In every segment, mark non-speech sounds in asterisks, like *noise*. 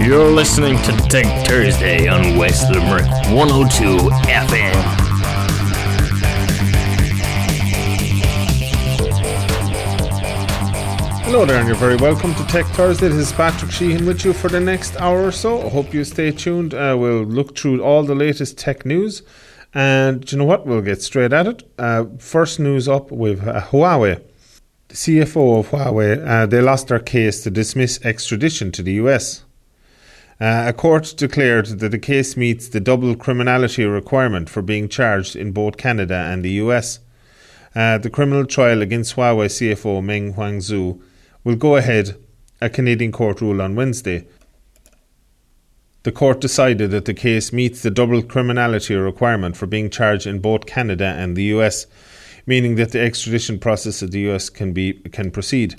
You're listening to Tech Thursday on West Limerick 102 FM. Hello there, and you're very welcome to Tech Thursday. This is Patrick Sheehan with you for the next hour or so. I hope you stay tuned. Uh, we'll look through all the latest tech news, and you know what? We'll get straight at it. Uh, first news up with uh, Huawei. The CFO of Huawei, uh, they lost their case to dismiss extradition to the US. Uh, a court declared that the case meets the double criminality requirement for being charged in both Canada and the US. Uh, the criminal trial against Huawei CFO Meng Wanzhou will go ahead, a Canadian court ruled on Wednesday. The court decided that the case meets the double criminality requirement for being charged in both Canada and the US, meaning that the extradition process of the US can be can proceed.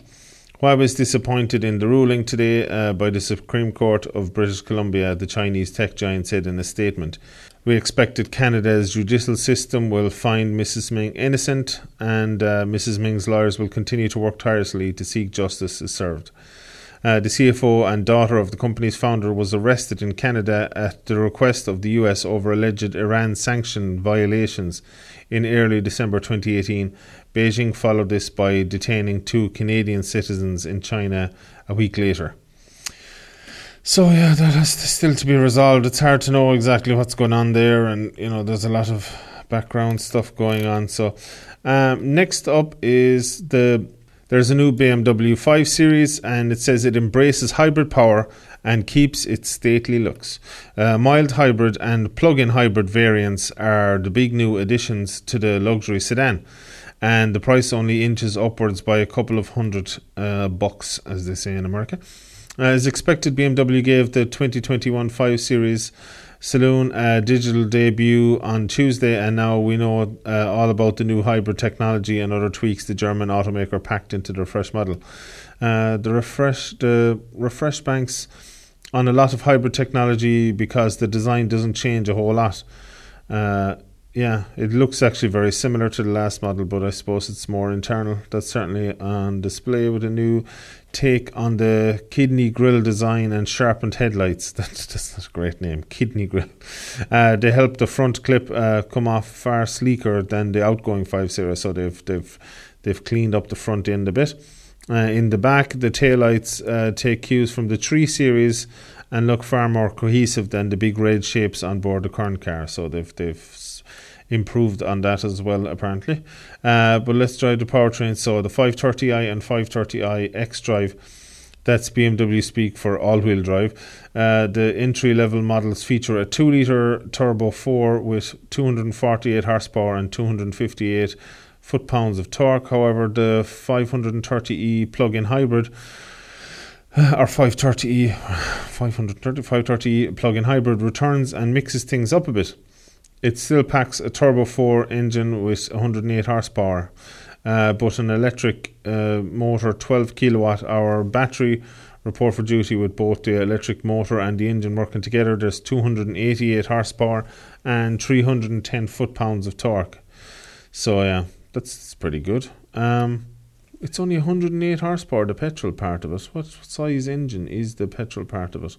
Huawei was disappointed in the ruling today uh, by the Supreme Court of British Columbia, the Chinese tech giant said in a statement. We expect that Canada's judicial system will find Mrs. Ming innocent, and uh, Mrs. Ming's lawyers will continue to work tirelessly to seek justice is served. Uh, the CFO and daughter of the company's founder was arrested in Canada at the request of the US over alleged Iran sanction violations in early December 2018. Beijing followed this by detaining two Canadian citizens in China a week later. So yeah, that has still to be resolved. It's hard to know exactly what's going on there, and you know, there's a lot of background stuff going on. So um, next up is the there's a new BMW 5 Series, and it says it embraces hybrid power and keeps its stately looks. Uh, mild hybrid and plug in hybrid variants are the big new additions to the luxury sedan. And the price only inches upwards by a couple of hundred uh, bucks, as they say in America. Uh, as expected, BMW gave the 2021 5 Series Saloon a digital debut on Tuesday, and now we know uh, all about the new hybrid technology and other tweaks the German automaker packed into the fresh model. Uh, the refresh the refresh banks on a lot of hybrid technology because the design doesn't change a whole lot. Uh, yeah, it looks actually very similar to the last model, but I suppose it's more internal. That's certainly on display with a new take on the kidney grill design and sharpened headlights. *laughs* That's, that's a great name, kidney grill. Uh, they help the front clip uh, come off far sleeker than the outgoing 5 Series, so they've they've they've cleaned up the front end a bit. Uh, in the back, the taillights uh, take cues from the 3 Series and look far more cohesive than the big red shapes on board the current car. So they've they've improved on that as well, apparently. Uh, but let's drive the powertrain. So the 530i and 530i X Drive. That's BMW speak for all wheel drive. Uh, the entry level models feature a 2 litre turbo 4 with 248 horsepower and 258 foot pounds of torque. However, the 530e plug in hybrid or 530e *sighs* 530 530e plug in hybrid returns and mixes things up a bit. It still packs a turbo 4 engine with 108 horsepower, uh, but an electric uh, motor 12 kilowatt hour battery report for duty with both the electric motor and the engine working together. There's 288 horsepower and 310 foot pounds of torque. So yeah, that's pretty good. Um, it's only 108 horsepower, the petrol part of it. What size engine is the petrol part of it?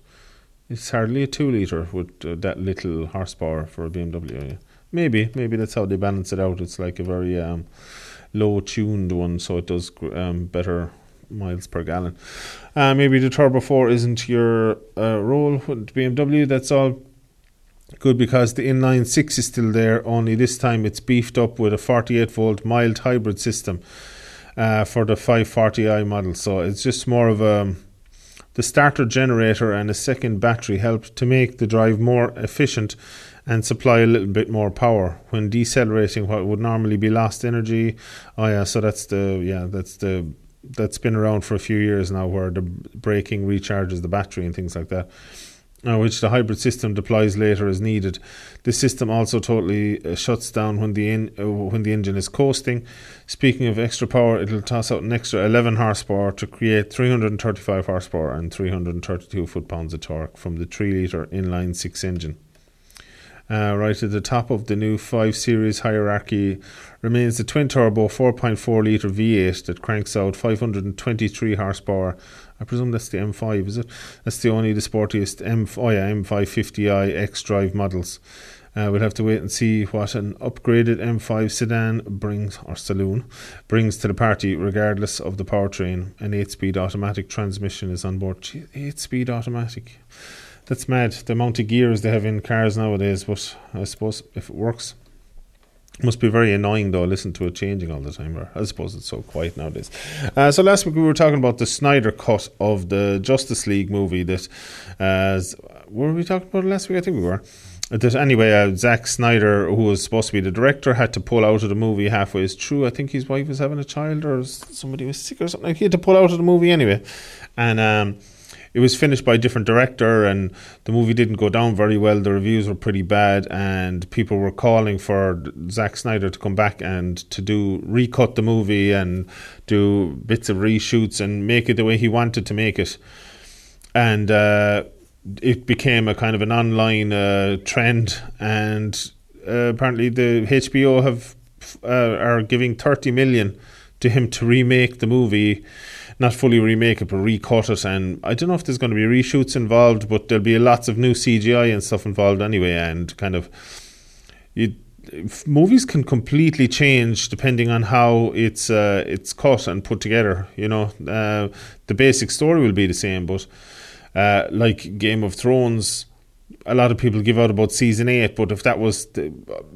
It's hardly a two liter with uh, that little horsepower for a BMW. Maybe, maybe that's how they balance it out. It's like a very um, low tuned one, so it does um, better miles per gallon. Uh, maybe the Turbo 4 isn't your uh, role with BMW. That's all good because the inline 6 is still there, only this time it's beefed up with a 48 volt mild hybrid system uh, for the 540i model. So it's just more of a the starter generator and a second battery help to make the drive more efficient and supply a little bit more power when decelerating what would normally be lost energy. Oh yeah, so that's the yeah, that's the that's been around for a few years now where the braking recharges the battery and things like that which the hybrid system deploys later as needed. This system also totally uh, shuts down when the uh, when the engine is coasting. Speaking of extra power, it'll toss out an extra 11 horsepower to create 335 horsepower and 332 foot pounds of torque from the 3 litre inline 6 engine. Uh, right at the top of the new 5 Series hierarchy remains the twin turbo 4.4 litre V8 that cranks out 523 horsepower. I presume that's the M5, is it? That's the only the sportiest M. Oh yeah, M550i X Drive models. Uh, we'll have to wait and see what an upgraded M5 sedan brings, or saloon, brings to the party, regardless of the powertrain. An 8 speed automatic transmission is on board. 8 speed automatic. That's mad. The amount of gears they have in cars nowadays, but I suppose if it works. Must be very annoying though, listen to it changing all the time. Or I suppose it's so quiet nowadays. Uh, so last week we were talking about the Snyder cut of the Justice League movie. That uh, were we talking about last week? I think we were that anyway, uh, Zack Snyder, who was supposed to be the director, had to pull out of the movie halfway through. I think his wife was having a child or somebody was sick or something. He had to pull out of the movie anyway, and um, it was finished by a different director, and the movie didn't go down very well. The reviews were pretty bad, and people were calling for Zack Snyder to come back and to do recut the movie and do bits of reshoots and make it the way he wanted to make it, and. Uh, it became a kind of an online uh, trend, and uh, apparently the HBO have uh, are giving thirty million to him to remake the movie, not fully remake it, but recut it. And I don't know if there's going to be reshoots involved, but there'll be lots of new CGI and stuff involved anyway, and kind of you movies can completely change depending on how it's uh, it's cut and put together. You know, uh, the basic story will be the same, but uh, like Game of Thrones, a lot of people give out about season eight, but if that was the,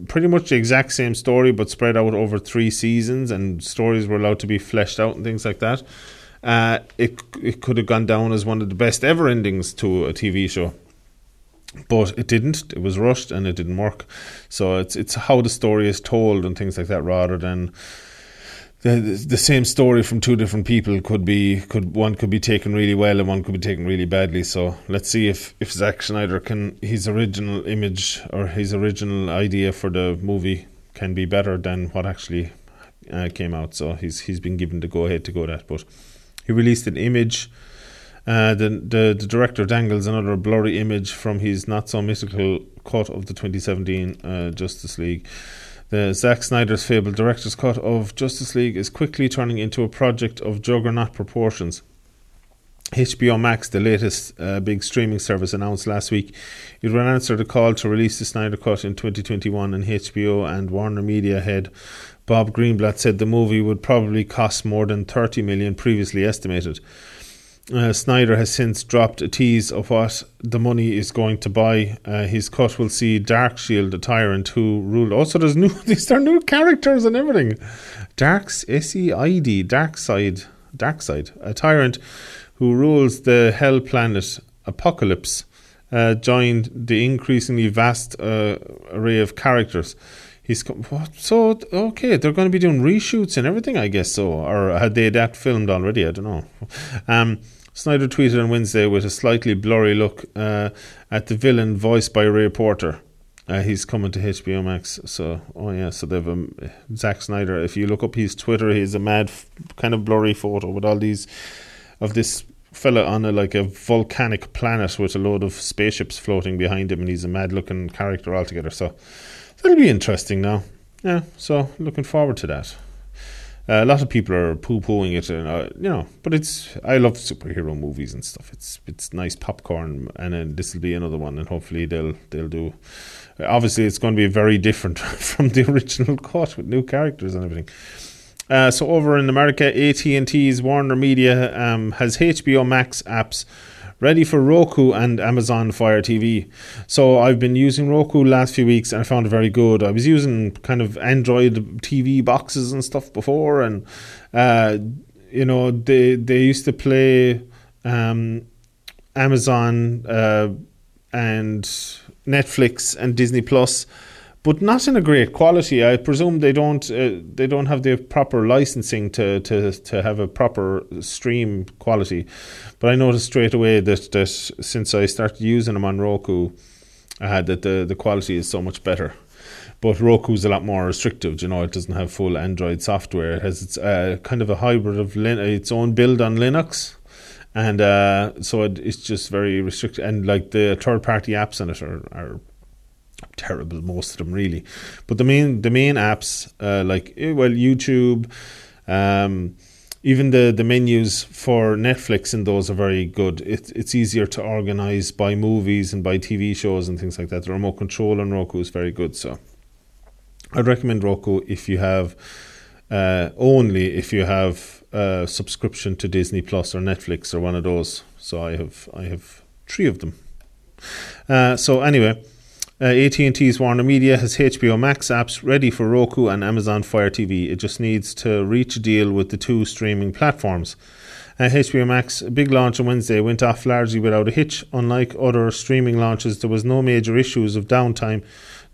pretty much the exact same story but spread out over three seasons and stories were allowed to be fleshed out and things like that, uh, it it could have gone down as one of the best ever endings to a TV show. But it didn't. It was rushed and it didn't work. So it's it's how the story is told and things like that rather than the the same story from two different people could be could one could be taken really well and one could be taken really badly. So let's see if if Zack Snyder can his original image or his original idea for the movie can be better than what actually uh, came out. So he's he's been given the go ahead to go that, but he released an image. Uh, the, the the director dangles another blurry image from his not so mythical cut of the 2017 uh, Justice League. The Zack Snyder's fabled director's cut of Justice League is quickly turning into a project of juggernaut proportions. HBO Max, the latest uh, big streaming service, announced last week it would answer the call to release the Snyder Cut in 2021, and HBO and Warner Media head Bob Greenblatt said the movie would probably cost more than 30 million previously estimated. Uh, Snyder has since dropped a tease of what the money is going to buy. Uh, his cut will see Darkshield, the tyrant who ruled. Also, there's new *laughs* these are new characters and everything. Darks S E I D Darkseid Darkseid, a tyrant who rules the Hell planet Apokolips, uh, joined the increasingly vast uh, array of characters. He's what? So okay, they're going to be doing reshoots and everything, I guess. So, or had they that filmed already? I don't know. Um, Snyder tweeted on Wednesday with a slightly blurry look uh, at the villain voiced by Ray Porter. Uh, he's coming to HBO Max. So, oh yeah, so they've um, Zack Snyder. If you look up his Twitter, he's a mad, kind of blurry photo with all these of this fella on a like a volcanic planet with a load of spaceships floating behind him, and he's a mad looking character altogether. So that'll be interesting now. Yeah, so looking forward to that. Uh, a lot of people are poo pooing it, and uh, you know, but it's I love superhero movies and stuff. It's it's nice popcorn, and then this will be another one, and hopefully they'll they'll do. Obviously, it's going to be very different *laughs* from the original cut with new characters and everything. Uh, so over in America, AT and T's Warner Media um, has HBO Max apps ready for Roku and Amazon Fire TV. So I've been using Roku last few weeks and I found it very good. I was using kind of Android TV boxes and stuff before, and uh, you know they they used to play um, Amazon uh, and Netflix and Disney Plus but not in a great quality. I presume they don't uh, they don't have the proper licensing to, to, to have a proper stream quality. But I noticed straight away that, that since I started using them on Roku, uh, that the, the quality is so much better. But Roku's a lot more restrictive. You know, it doesn't have full Android software. It has its uh, kind of a hybrid of Lin- its own build on Linux and uh, so it, it's just very restricted. And like the third party apps on it are, are terrible, most of them really. But the main the main apps uh, like eh, well YouTube, um, even the the menus for Netflix and those are very good. It, it's easier to organize by movies and by TV shows and things like that. The remote control on Roku is very good. So I'd recommend Roku if you have uh, only if you have a subscription to Disney Plus or Netflix or one of those. So I have I have three of them. Uh, so anyway, uh, AT&T's Warner Media has HBO Max apps ready for Roku and Amazon Fire TV. It just needs to reach a deal with the two streaming platforms. Uh, HBO Max, big launch on Wednesday, went off largely without a hitch. Unlike other streaming launches, there was no major issues of downtime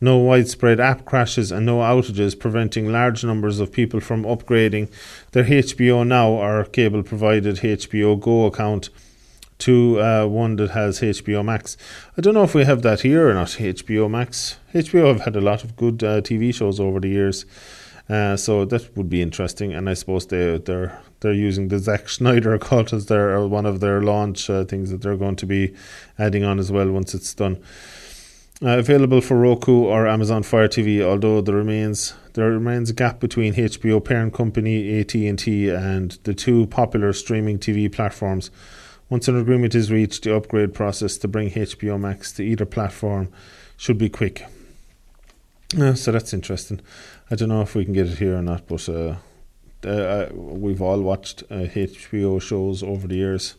no widespread app crashes and no outages preventing large numbers of people from upgrading their HBO Now or cable provided HBO Go account to uh, one that has HBO Max. I don't know if we have that here or not, HBO Max. HBO have had a lot of good uh, TV shows over the years. Uh, so that would be interesting, and I suppose they they're they're using the Zack Snyder *laughs* cult as their one of their launch uh, things that they're going to be adding on as well once it's done. Uh, available for Roku or Amazon Fire TV, although there remains there remains a gap between HBO parent company AT&T and the two popular streaming TV platforms. Once an agreement is reached, the upgrade process to bring HBO Max to either platform should be quick. Uh, so that's interesting. I don't know if we can get it here or not, but uh, uh we've all watched HBO uh, shows over the years.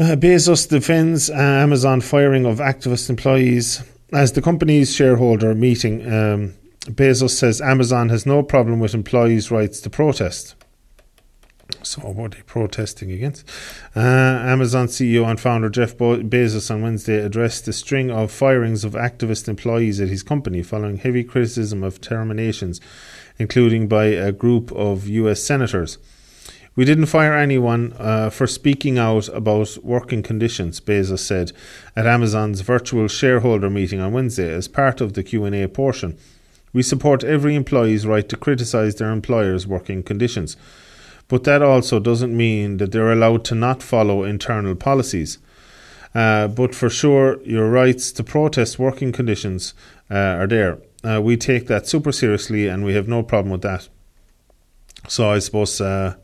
Uh, Bezos defends uh, Amazon firing of activist employees. As the company's shareholder meeting, um, Bezos says Amazon has no problem with employees' rights to protest. So, what are they protesting against? Uh, Amazon CEO and founder Jeff Bezos on Wednesday addressed the string of firings of activist employees at his company following heavy criticism of terminations, including by a group of U.S. senators. We didn't fire anyone uh, for speaking out about working conditions, Bezos said at Amazon's virtual shareholder meeting on Wednesday as part of the Q&A portion. We support every employee's right to criticize their employer's working conditions, but that also doesn't mean that they're allowed to not follow internal policies. Uh, but for sure, your rights to protest working conditions uh, are there. Uh, we take that super seriously, and we have no problem with that. So I suppose uh,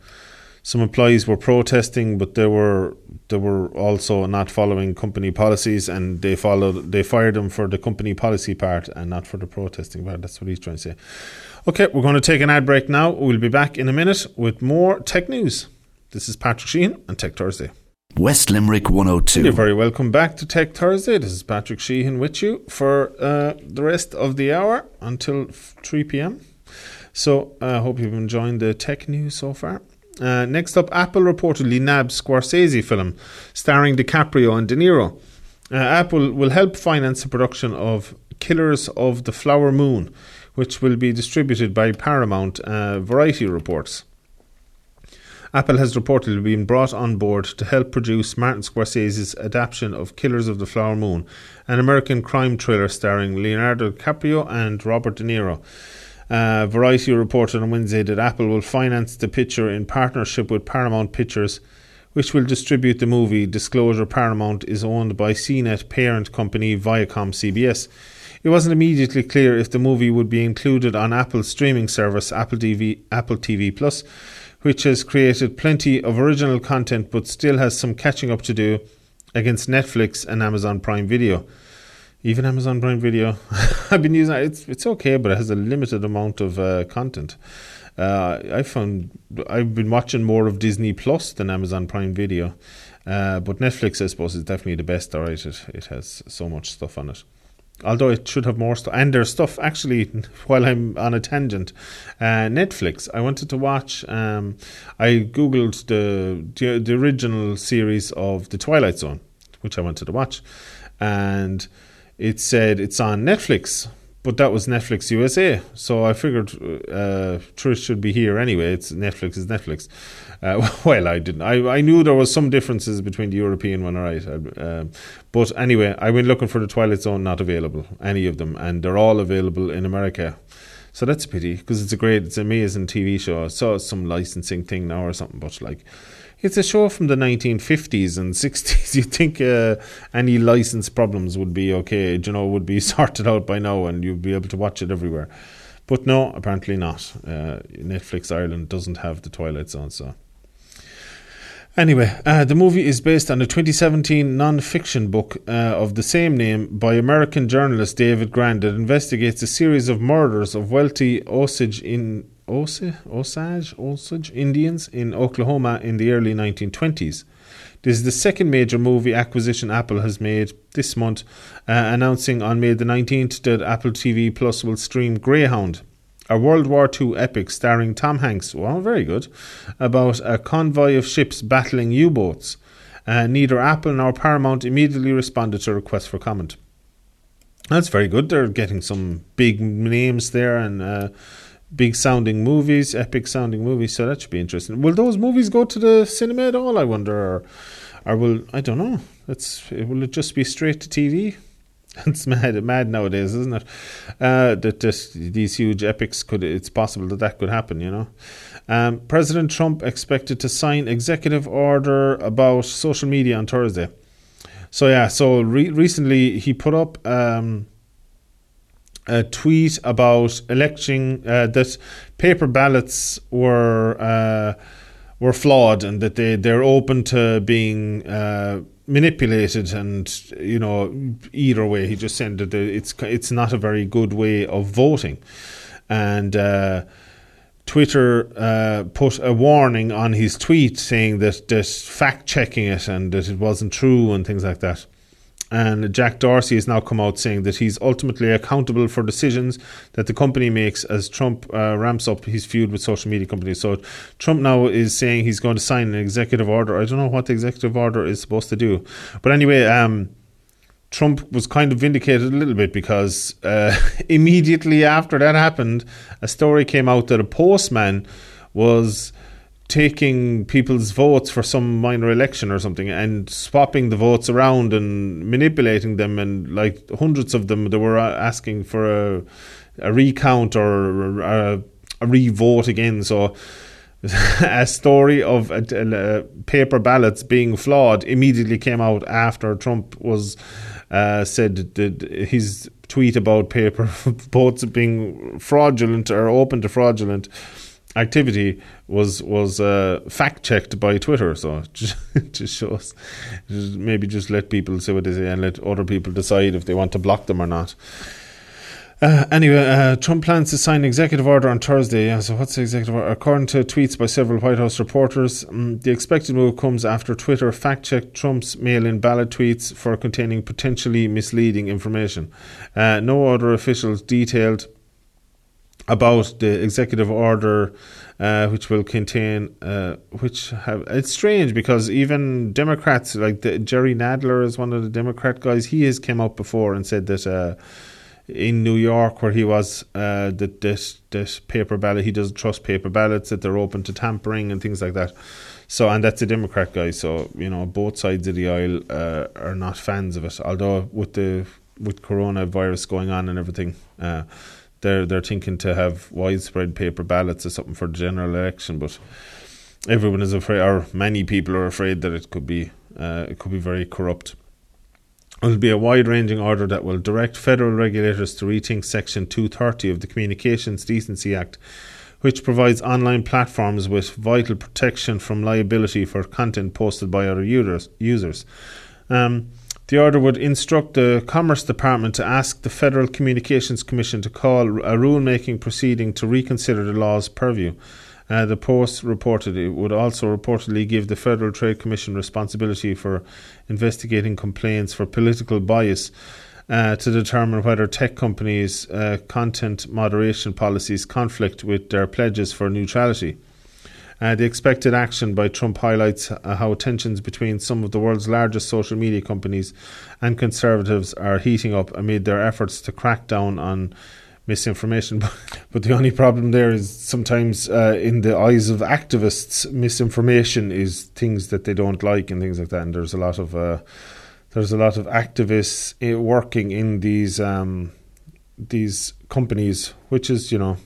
some employees were protesting, but they were they were also not following company policies, and they followed they fired them for the company policy part and not for the protesting part. That's what he's trying to say. Okay, we're going to take an ad break now. We'll be back in a minute with more tech news. This is Patrick Sheehan and Tech Thursday. West Limerick 102. You're very welcome back to Tech Thursday. This is Patrick Sheehan with you for uh, the rest of the hour until 3 p.m. So I uh, hope you've enjoyed the tech news so far. Uh, next up, Apple reportedly nabs Scorsese film starring DiCaprio and De Niro. Uh, Apple will help finance the production of Killers of the Flower Moon, which will be distributed by Paramount, uh, Variety reports. Apple has reportedly been brought on board to help produce Martin Scorsese's adaptation of Killers of the Flower Moon, an American crime thriller starring Leonardo DiCaprio and Robert De Niro. Uh, Variety reported on Wednesday that Apple will finance the picture in partnership with Paramount Pictures, which will distribute the movie. Disclosure Paramount is owned by CNET parent company Viacom CBS. It wasn't immediately clear if the movie would be included on Apple's streaming service, Apple TV, Apple TV Plus, which has created plenty of original content but still has some catching up to do against Netflix and Amazon Prime Video even Amazon Prime Video. *laughs* I've been using it. It's it's okay, but it has a limited amount of uh, content. Uh, I found I've been watching more of Disney Plus than Amazon Prime Video, uh, but Netflix I suppose is definitely the best. All right, it it has so much stuff on it. Although it should have more stuff, and there's stuff actually. *laughs* While I'm on a tangent, uh, Netflix. I wanted to watch. Um, I googled the, the the original series of The Twilight Zone, which I wanted to watch, and it said it's on Netflix, but that was Netflix USA. So I figured uh, Trish should be here anyway. It's Netflix is Netflix. Uh, *laughs* well, I didn't. I, I knew there was some differences between the European one, right? Uh, but anyway, I went looking for the Twilight Zone, not available, any of them, and they're all available in America. So that's a pity because it's a great, it's an amazing TV show. I saw some licensing thing now or something, but like it's a show from the 1950s and 60s. *laughs* You'd think uh, any license problems would be okay, *laughs* you know, would be *laughs* sorted out by now and you'd be able to watch it everywhere. But no, apparently not. Uh, Netflix Ireland doesn't have the Twilight Zone, so. Anyway, uh, the movie is based on a 2017 non fiction book uh, of the same name by American journalist David Grann that investigates a series of murders of wealthy Osage in Osage, Osage, Osage Indians in Oklahoma in the early 1920s. This is the second major movie acquisition Apple has made this month, uh, announcing on May the 19th that Apple TV Plus will stream Greyhound, a World War II epic starring Tom Hanks, well, very good, about a convoy of ships battling U boats. Uh, neither Apple nor Paramount immediately responded to requests for comment. That's very good. They're getting some big names there and uh, big sounding movies, epic sounding movies. So that should be interesting. Will those movies go to the cinema at all? I wonder, or, or will I don't know. That's will it just be straight to TV? *laughs* It's mad, mad nowadays, isn't it? Uh, that just these huge epics could. It's possible that that could happen. You know. Um, President Trump expected to sign executive order about social media on Thursday. So yeah, so re- recently he put up. Um, a tweet about election uh, that paper ballots were uh, were flawed and that they they're open to being uh, manipulated and you know either way he just said that it's it's not a very good way of voting. And uh, Twitter uh, put a warning on his tweet saying that that fact checking it and that it wasn't true and things like that and Jack Dorsey has now come out saying that he's ultimately accountable for decisions that the company makes as Trump uh, ramps up his feud with social media companies. So Trump now is saying he's going to sign an executive order. I don't know what the executive order is supposed to do, but anyway, um, Trump was kind of vindicated a little bit because uh, *laughs* immediately after that happened, a story came out that a postman was taking people's votes for some minor election or something and swapping the votes around and manipulating them and like hundreds of them they were asking for a, a recount or a, a re-vote again. So *laughs* a story of paper ballots being flawed immediately came out after Trump was uh, said that his tweet about paper *laughs* votes being fraudulent or open to fraudulent activity was was uh, fact checked by Twitter. So *laughs* just, just shows, just maybe just let people say what they say and let other people decide if they want to block them or not. Uh, anyway, uh, Trump plans to sign executive order on Thursday. Yeah, so what's the executive order? According to tweets by several White House reporters, um, the expected move comes after Twitter fact checked Trump's mail in ballot tweets for containing potentially misleading information. Uh, no other officials detailed about the executive order, uh, which will contain, uh, which have it's strange because even Democrats like the, Jerry Nadler is one of the Democrat guys. He has came out before and said that. Uh, in New York, where he was, uh, that this this paper ballot, he doesn't trust paper ballots, that they're open to tampering and things like that. So, and that's a Democrat guy. So, you know, both sides of the aisle uh, are not fans of it. Although with the with coronavirus going on and everything, uh, they're they're thinking to have widespread paper ballots or something for the general election, but everyone is afraid, or many people are afraid that it could be uh, it could be very corrupt. It will be a wide ranging order that will direct federal regulators to rethink Section 230 of the Communications Decency Act, which provides online platforms with vital protection from liability for content posted by other users. users. Um, the order would instruct the Commerce Department to ask the Federal Communications Commission to call a rulemaking proceeding to reconsider the law's purview. Uh, the Post reported it would also reportedly give the Federal Trade Commission responsibility for investigating complaints for political bias uh, to determine whether tech companies' uh, content moderation policies conflict with their pledges for neutrality. Uh, the expected action by Trump highlights uh, how tensions between some of the world's largest social media companies and conservatives are heating up amid their efforts to crack down on misinformation. *laughs* but the only problem there is sometimes, uh, in the eyes of activists, misinformation is things that they don't like and things like that. And there's a lot of uh, there's a lot of activists eh, working in these um, these companies, which is you know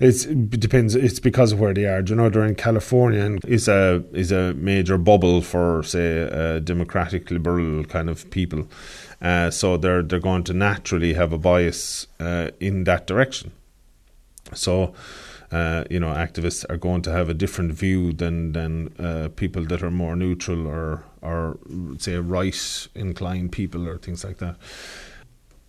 It's, it depends. It's because of where they are. You know, they're in California, and is a is a major bubble for say uh, democratic liberal kind of people. Uh, so they're they're going to naturally have a bias uh, in that direction. So. Uh, you know, activists are going to have a different view than than uh, people that are more neutral or or say right inclined people or things like that.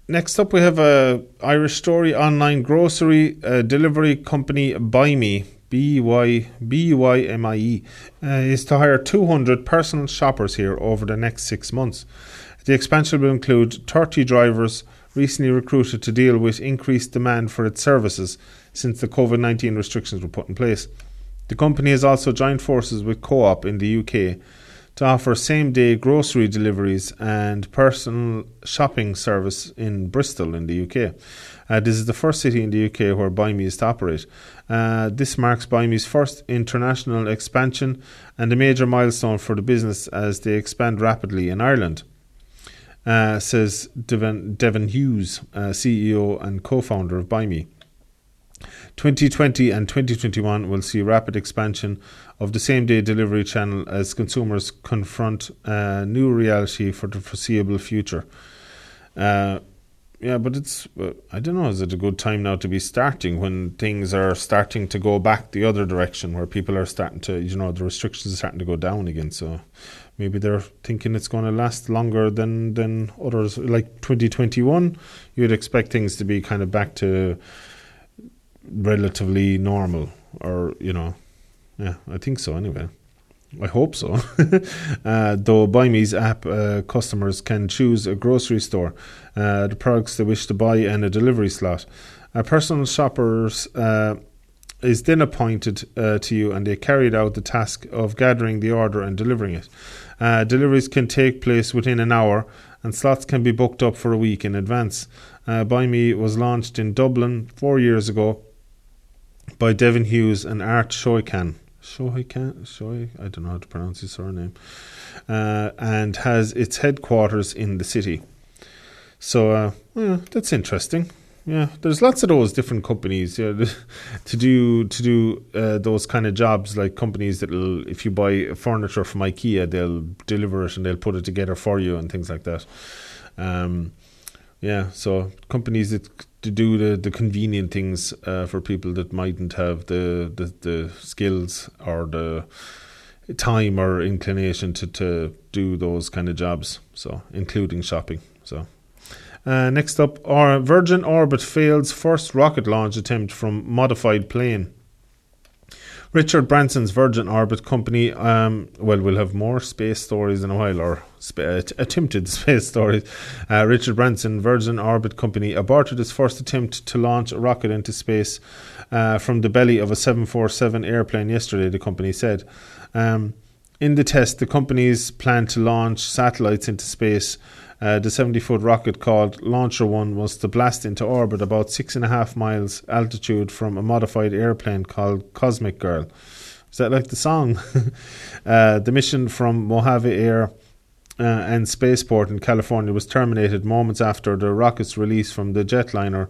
Next up, we have a Irish story online grocery uh, delivery company Buymie. B Y B Y M I E uh, is to hire 200 personal shoppers here over the next six months. The expansion will include 30 drivers recently recruited to deal with increased demand for its services since the COVID 19 restrictions were put in place. The company has also joined forces with Co op in the UK to offer same day grocery deliveries and personal shopping service in Bristol in the UK. Uh, this is the first city in the UK where Buymie is to operate. Uh, this marks Buymie's first international expansion and a major milestone for the business as they expand rapidly in Ireland. Uh, says Devin, Devin Hughes, uh, CEO and co founder of Buymie. 2020 and 2021 will see rapid expansion of the same day delivery channel as consumers confront a new reality for the foreseeable future. Uh, yeah, but it's, uh, I don't know, is it a good time now to be starting when things are starting to go back the other direction where people are starting to, you know, the restrictions are starting to go down again? So maybe they're thinking it's going to last longer than, than others. Like 2021, you'd expect things to be kind of back to relatively normal, or you know, yeah, I think so. Anyway, I hope so. *laughs* uh, though Buymie's app uh, customers can choose a grocery store, uh, the products they wish to buy, and a delivery slot. A personal shoppers uh, is then appointed uh, to you, and they carried out the task of gathering the order and delivering it. Uh, deliveries can take place within an hour, and slots can be booked up for a week in advance. Uh, Buymie was launched in Dublin four years ago by Devin Hughes and Art Shoykan. Shoykan? Shoy? I don't know how to pronounce his surname. Uh, and has its headquarters in the city. So, uh, yeah, that's interesting. Yeah, there's lots of those different companies yeah, *laughs* to do to do uh, those kind of jobs. Like companies that'll, if you buy furniture from IKEA, they'll deliver it and they'll put it together for you and things like that. Um, yeah, so companies that to do the, the convenient things uh, for people that mightn't have the, the, the skills or the time or inclination to, to do those kind of jobs. So, including shopping. So, uh, next up, our Virgin Orbit fails first rocket launch attempt from modified plane. Richard Branson's Virgin Orbit company, um, well, we'll have more space stories in a while, or sp- attempted *laughs* space stories. Uh, Richard Branson, Virgin Orbit company, aborted its first attempt to launch a rocket into space uh, from the belly of a 747 airplane yesterday, the company said. Um, in the test, the company's plan to launch satellites into space uh, the 70 foot rocket called Launcher One was to blast into orbit about six and a half miles altitude from a modified airplane called Cosmic Girl. Is that like the song? *laughs* uh, the mission from Mojave Air uh, and Spaceport in California was terminated moments after the rocket's release from the jetliner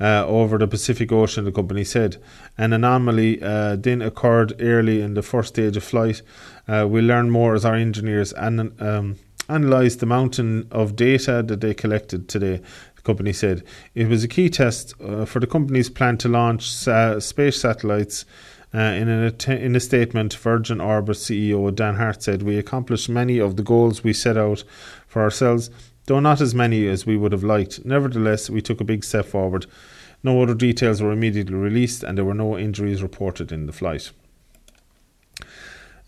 uh, over the Pacific Ocean, the company said. An anomaly uh, then occurred early in the first stage of flight. We'll learn more as our engineers and. um, analysed the mountain of data that they collected today. The company said it was a key test uh, for the company's plan to launch space satellites. Uh, in, att- in a statement, Virgin Orbit CEO Dan Hart said, We accomplished many of the goals we set out for ourselves, though not as many as we would have liked. Nevertheless, we took a big step forward. No other details were immediately released, and there were no injuries reported in the flight.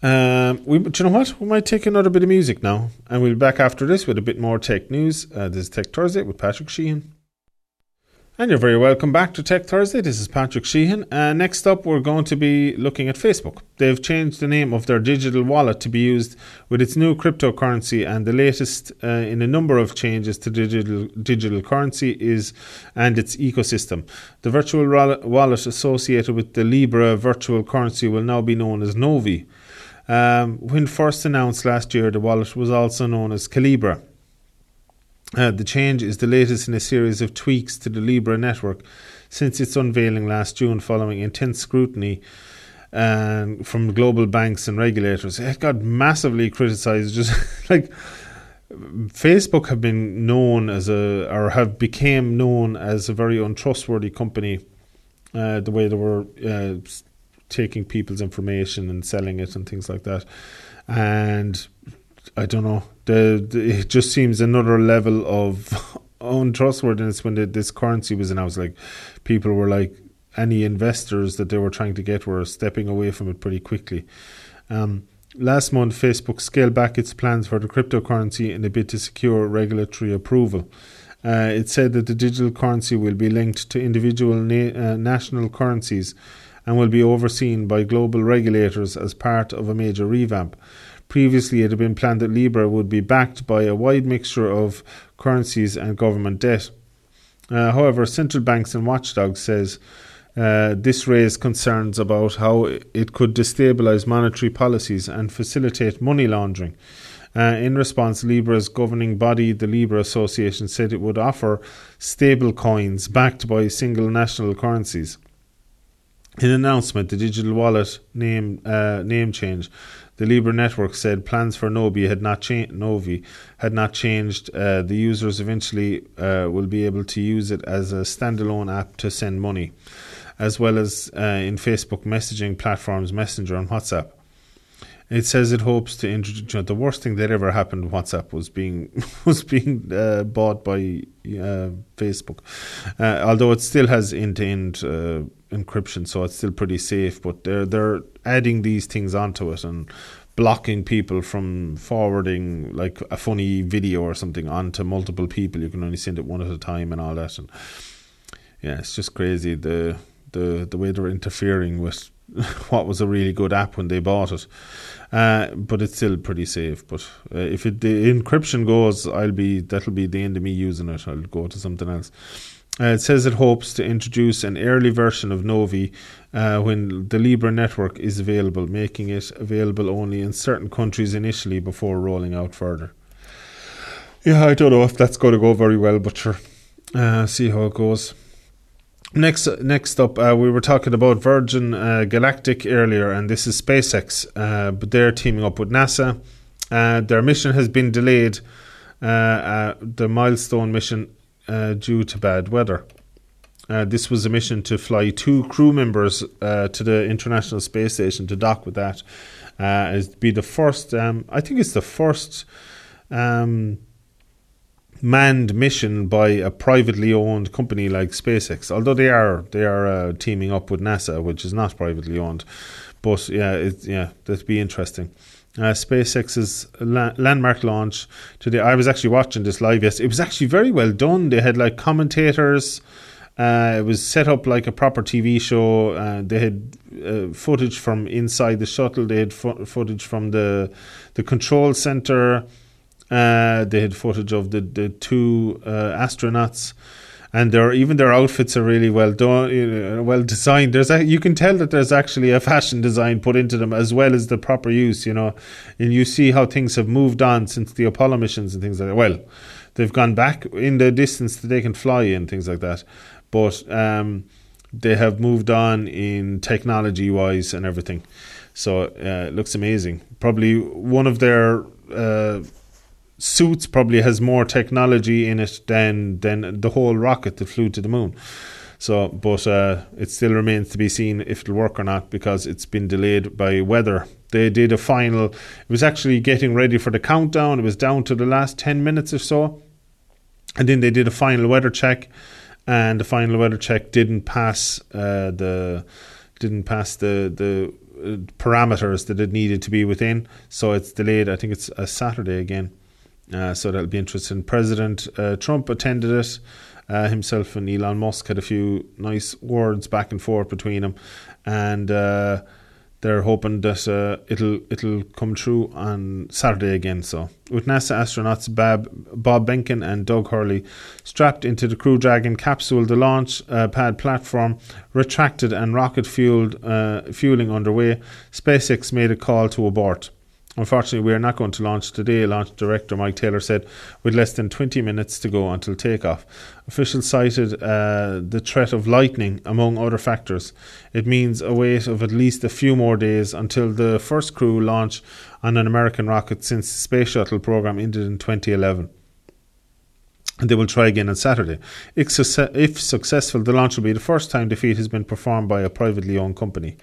Um, we, do you know what? We might take another bit of music now, and we'll be back after this with a bit more tech news. Uh, this is Tech Thursday with Patrick Sheehan. And you're very welcome back to Tech Thursday. This is Patrick Sheehan. Uh, next up, we're going to be looking at Facebook. They've changed the name of their digital wallet to be used with its new cryptocurrency, and the latest uh, in a number of changes to digital digital currency is and its ecosystem. The virtual wallet associated with the Libra virtual currency will now be known as Novi. Um, when first announced last year, the wallet was also known as Calibra. Uh, the change is the latest in a series of tweaks to the Libra network since its unveiling last June following intense scrutiny and from global banks and regulators. It got massively criticized. *laughs* Just like Facebook have been known as a, or have became known as a very untrustworthy company. Uh, the way they were uh, taking people's information and selling it and things like that, and I don't know. The, the it just seems another level of *laughs* untrustworthiness when the, this currency was announced. Like people were like, any investors that they were trying to get were stepping away from it pretty quickly. Um, last month, Facebook scaled back its plans for the cryptocurrency in a bid to secure regulatory approval. Uh, it said that the digital currency will be linked to individual na- uh, national currencies and will be overseen by global regulators as part of a major revamp. Previously, it had been planned that Libra would be backed by a wide mixture of currencies and government debt. Uh, however, central banks and watchdogs says uh, this raised concerns about how it could destabilize monetary policies and facilitate money laundering. Uh, in response, Libra's governing body, the Libra Association, said it would offer stable coins backed by single national currencies. In an announcement, the digital wallet name uh, name change, the Libra network said plans for Novi had not changed. Novi had not changed. Uh, the users eventually uh, will be able to use it as a standalone app to send money as well as uh, in Facebook messaging platforms, Messenger and WhatsApp. It says it hopes to introduce. You know, the worst thing that ever happened to WhatsApp was being *laughs* was being uh, bought by uh, Facebook, uh, although it still has end-to-end uh, encryption, so it's still pretty safe. But they're they're adding these things onto it and blocking people from forwarding like a funny video or something onto multiple people. You can only send it one at a time and all that. And yeah, it's just crazy. The the the way they're interfering with *laughs* what was a really good app when they bought it. Uh, but it's still pretty safe. But uh, if it, the encryption goes, I'll be that'll be the end of me using it. I'll go to something else. Uh, it says it hopes to introduce an early version of Novi uh, when the Libra network is available, making it available only in certain countries initially before rolling out further. Yeah, I don't know if that's going to go very well, but sure, uh, see how it goes. Next, next up, uh, we were talking about Virgin uh, Galactic earlier, and this is SpaceX. Uh, but they're teaming up with NASA. Uh, their mission has been delayed. Uh, uh, the milestone mission due to bad weather. this was a mission to fly two crew members to the International Space Station to dock with that. Uh, it'd be the first. Um, I think it's the first. Um, manned mission by a privately owned company like SpaceX. Although they are they are uh, teaming up with NASA, which is not privately owned. But yeah, it, yeah, that'd be interesting. Uh, SpaceX's la- landmark launch today. I was actually watching this live yesterday. It was actually very well done. They had like commentators. Uh, it was set up like a proper TV show. Uh, they had uh, footage from inside the shuttle. They had fo- footage from the the control center. Uh, they had footage of the the two uh, astronauts, and their even their outfits are really well done, know, well designed. There's a, you can tell that there's actually a fashion design put into them as well as the proper use. You know, and you see how things have moved on since the Apollo missions and things like that. Well, they've gone back in the distance that they can fly and things like that, but um, they have moved on in technology wise and everything. So uh, it looks amazing. Probably one of their uh, suits probably has more technology in it than than the whole rocket that flew to the moon. So, but uh, it still remains to be seen if it'll work or not because it's been delayed by weather. They did a final. It was actually getting ready for the countdown. It was down to the last ten minutes or so, and then they did a final weather check, and the final weather check didn't pass uh, the didn't pass the the uh, parameters that it needed to be within. So it's delayed. I think it's a Saturday again. Uh, so that'll be interesting. President uh, Trump attended it. Uh, himself and Elon Musk had a few nice words back and forth between them, and uh, they're hoping that uh, it'll it'll come true on Saturday again. So with NASA astronauts Bob, Bob Behnken and Doug Hurley strapped into the Crew Dragon capsule, the launch pad platform retracted and rocket fueled fueling underway, SpaceX made a call to abort. Unfortunately, we are not going to launch today, launch director Mike Taylor said, with less than 20 minutes to go until takeoff. Officials cited uh, the threat of lightning, among other factors. It means a wait of at least a few more days until the first crew launch on an American rocket since the Space Shuttle program ended in 2011 they will try again on Saturday. If, successful, the launch will be the first time the feat has been performed by a privately owned company.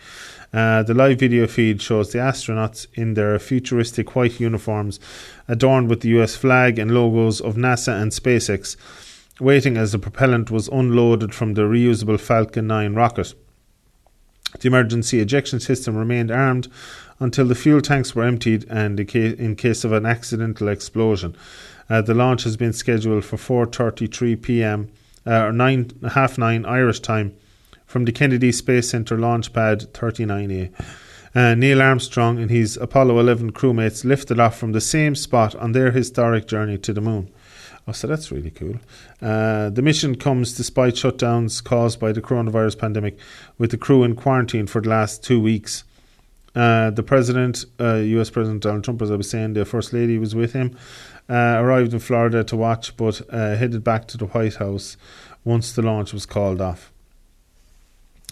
Uh, the live video feed shows the astronauts in their futuristic white uniforms, adorned with the US flag and logos of NASA and SpaceX, waiting as the propellant was unloaded from the reusable Falcon 9 rocket. The emergency ejection system remained armed until the fuel tanks were emptied and in case of an accidental explosion. Uh, the launch has been scheduled for 4:33 p.m. Or nine half nine Irish time from the Kennedy Space Center launch pad 39A. Uh, Neil Armstrong and his Apollo 11 crewmates lifted off from the same spot on their historic journey to the moon. Oh, so that's really cool. Uh, the mission comes despite shutdowns caused by the coronavirus pandemic, with the crew in quarantine for the last two weeks. Uh, the president, uh, U.S. President Donald Trump, as I was saying, the First Lady was with him, uh, arrived in Florida to watch, but uh, headed back to the White House once the launch was called off.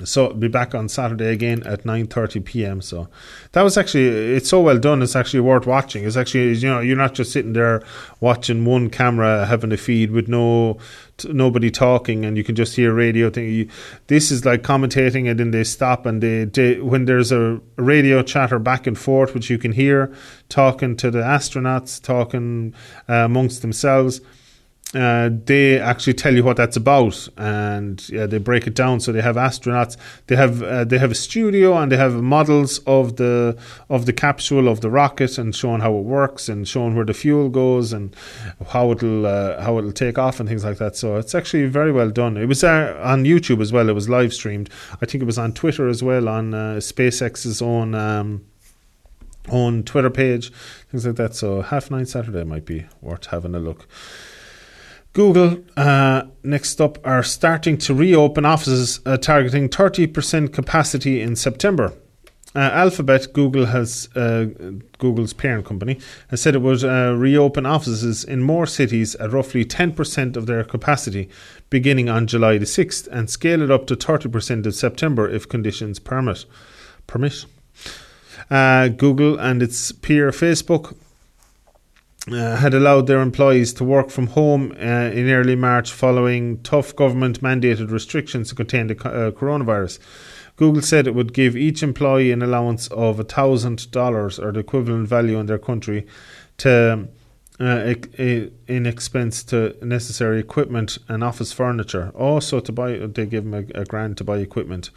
So be back on Saturday again at 9:30 p.m. So that was actually it's so well done. It's actually worth watching. It's actually you know you're not just sitting there watching one camera having a feed with no t- nobody talking and you can just hear radio thing. This is like commentating and then they stop and they, they when there's a radio chatter back and forth which you can hear talking to the astronauts talking uh, amongst themselves uh, they actually tell you what that's about, and yeah, they break it down. So they have astronauts, they have uh, they have a studio, and they have models of the of the capsule of the rocket, and showing how it works, and showing where the fuel goes, and how it'll uh, how it'll take off, and things like that. So it's actually very well done. It was uh, on YouTube as well. It was live streamed. I think it was on Twitter as well on uh, SpaceX's own. Um, Twitter page, things like that. So half nine Saturday might be worth having a look. Google, uh, next up, are starting to reopen offices uh, targeting 30% capacity in September. Uh, Alphabet, Google has uh, Google's parent company, has said it would uh, reopen offices in more cities at roughly 10% of their capacity, beginning on July the 6th, and scale it up to 30% in September if conditions permit. Permit. Uh, Google and its peer Facebook uh, had allowed their employees to work from home uh, in early March following tough government mandated restrictions to contain the uh, coronavirus. Google said it would give each employee an allowance of $1,000 or the equivalent value in their country to uh, in expense to necessary equipment and office furniture. Also, to buy, they give them a, a grant to buy equipment.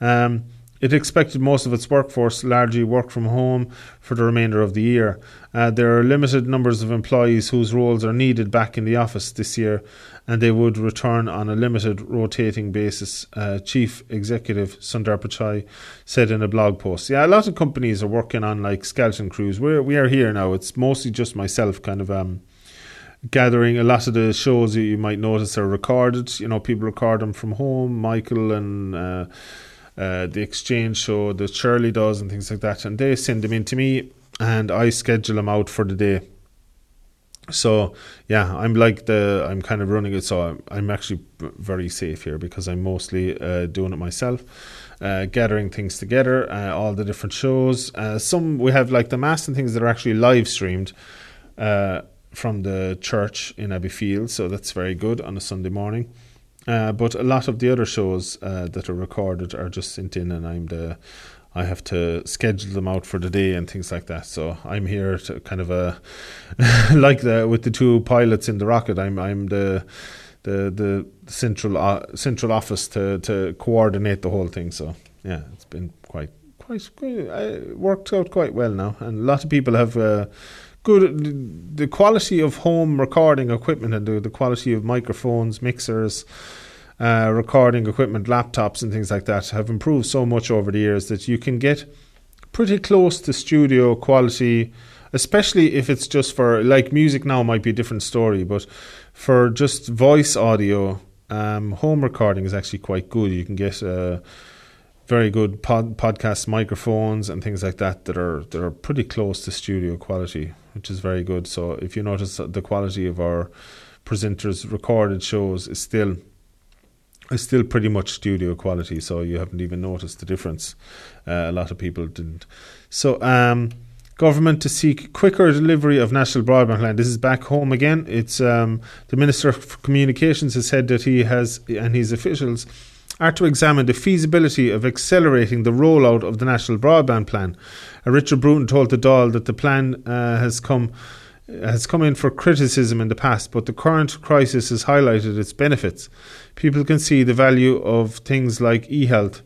Um, it expected most of its workforce largely work from home for the remainder of the year. Uh, there are limited numbers of employees whose roles are needed back in the office this year, and they would return on a limited rotating basis. Uh, Chief Executive Sundar Pichai said in a blog post. Yeah, a lot of companies are working on like skeleton crews. We're we are here now. It's mostly just myself, kind of um, gathering a lot of the shows that you might notice are recorded. You know, people record them from home. Michael and uh, uh, the exchange show that Shirley does and things like that, and they send them in to me, and I schedule them out for the day. So yeah, I'm like the I'm kind of running it, so I'm, actually very safe here because I'm mostly uh, doing it myself, uh, gathering things together, uh, all the different shows. Uh, some we have like the mass and things that are actually live streamed uh, from the church in Abbeyfeale, so that's very good on a Sunday morning. Uh, but a lot of the other shows uh, that are recorded are just sent in, and I'm the I have to schedule them out for the day and things like that. So I'm here to kind of a *laughs* like the with the two pilots in the rocket. I'm I'm the the the central uh, central office to to coordinate the whole thing. So yeah, it's been quite quite, quite uh, worked out quite well now, and a lot of people have. Uh, good the quality of home recording equipment and the, the quality of microphones, mixers, uh, recording equipment, laptops, and things like that have improved so much over the years that you can get pretty close to studio quality, especially if it's just for like music now might be a different story, but for just voice audio, um, home recording is actually quite good. You can get uh, very good pod, podcast microphones and things like that that are that are pretty close to studio quality, which is very good. So if you notice the quality of our presenters' recorded shows is still is still pretty much studio quality. So you haven't even noticed the difference. Uh, a lot of people didn't. So. Um, government to seek quicker delivery of national broadband plan. This is back home again. It's um, the Minister of Communications has said that he has and his officials are to examine the feasibility of accelerating the rollout of the national broadband plan. Uh, Richard Bruton told the Dáil that the plan uh, has come has come in for criticism in the past, but the current crisis has highlighted its benefits. People can see the value of things like e-health,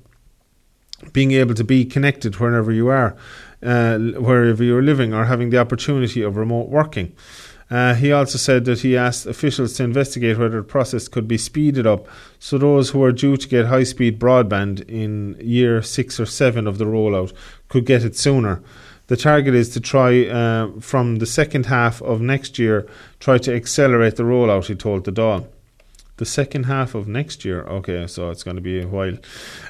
being able to be connected wherever you are, uh, wherever you're living, or having the opportunity of remote working. Uh, he also said that he asked officials to investigate whether the process could be speeded up so those who are due to get high speed broadband in year six or seven of the rollout could get it sooner. The target is to try uh, from the second half of next year, try to accelerate the rollout, he told the Dáil the second half of next year. Okay, so it's going to be a while.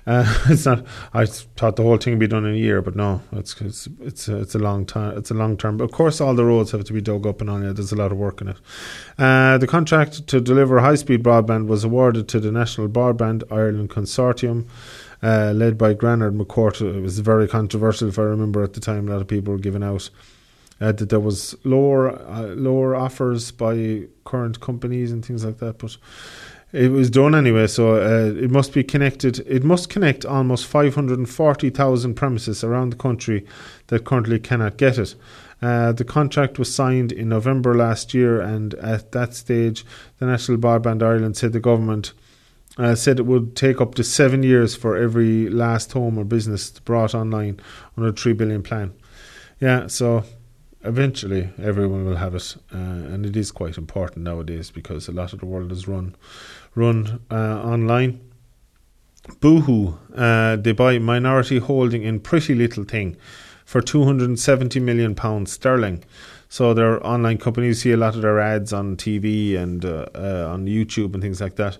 Uh, *laughs* it's not. I thought the whole thing would be done in a year, but no, it's it's it's a, it's a long time. It's a long term. But of course, all the roads have to be dug up and all Yeah, there's a lot of work in it. Uh, the contract to deliver high speed broadband was awarded to the National Broadband Ireland Consortium. Uh, led by Granahan McCourt. It was very controversial, if I remember at the time. A lot of people were giving out uh, that there was lower uh, lower offers by current companies and things like that, but it was done anyway. So uh, it must be connected. It must connect almost five hundred and forty thousand premises around the country that currently cannot get it. Uh, the contract was signed in November last year, and at that stage, the National Broadband Ireland said the government. Uh, said it would take up to seven years for every last home or business brought online under a three billion plan. Yeah, so eventually everyone will have it, uh, and it is quite important nowadays because a lot of the world is run run uh, online. Boohoo, uh, they buy minority holding in Pretty Little Thing for 270 million pounds sterling. So their online companies see a lot of their ads on TV and uh, uh, on YouTube and things like that.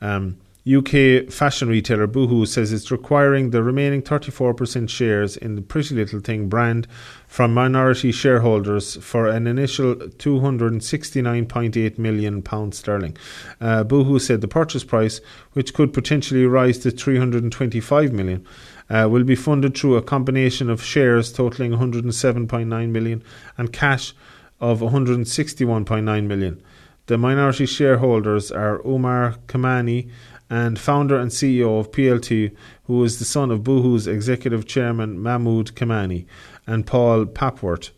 Um, UK fashion retailer Boohoo says it's requiring the remaining 34% shares in the Pretty Little Thing brand from minority shareholders for an initial 269.8 million pounds sterling. Uh, Boohoo said the purchase price, which could potentially rise to 325 million, uh, will be funded through a combination of shares totaling 107.9 million and cash of 161.9 million. The minority shareholders are Omar Kamani and founder and CEO of PLT, who is the son of Boohoo's executive chairman Mahmood Kamani and Paul Papworth.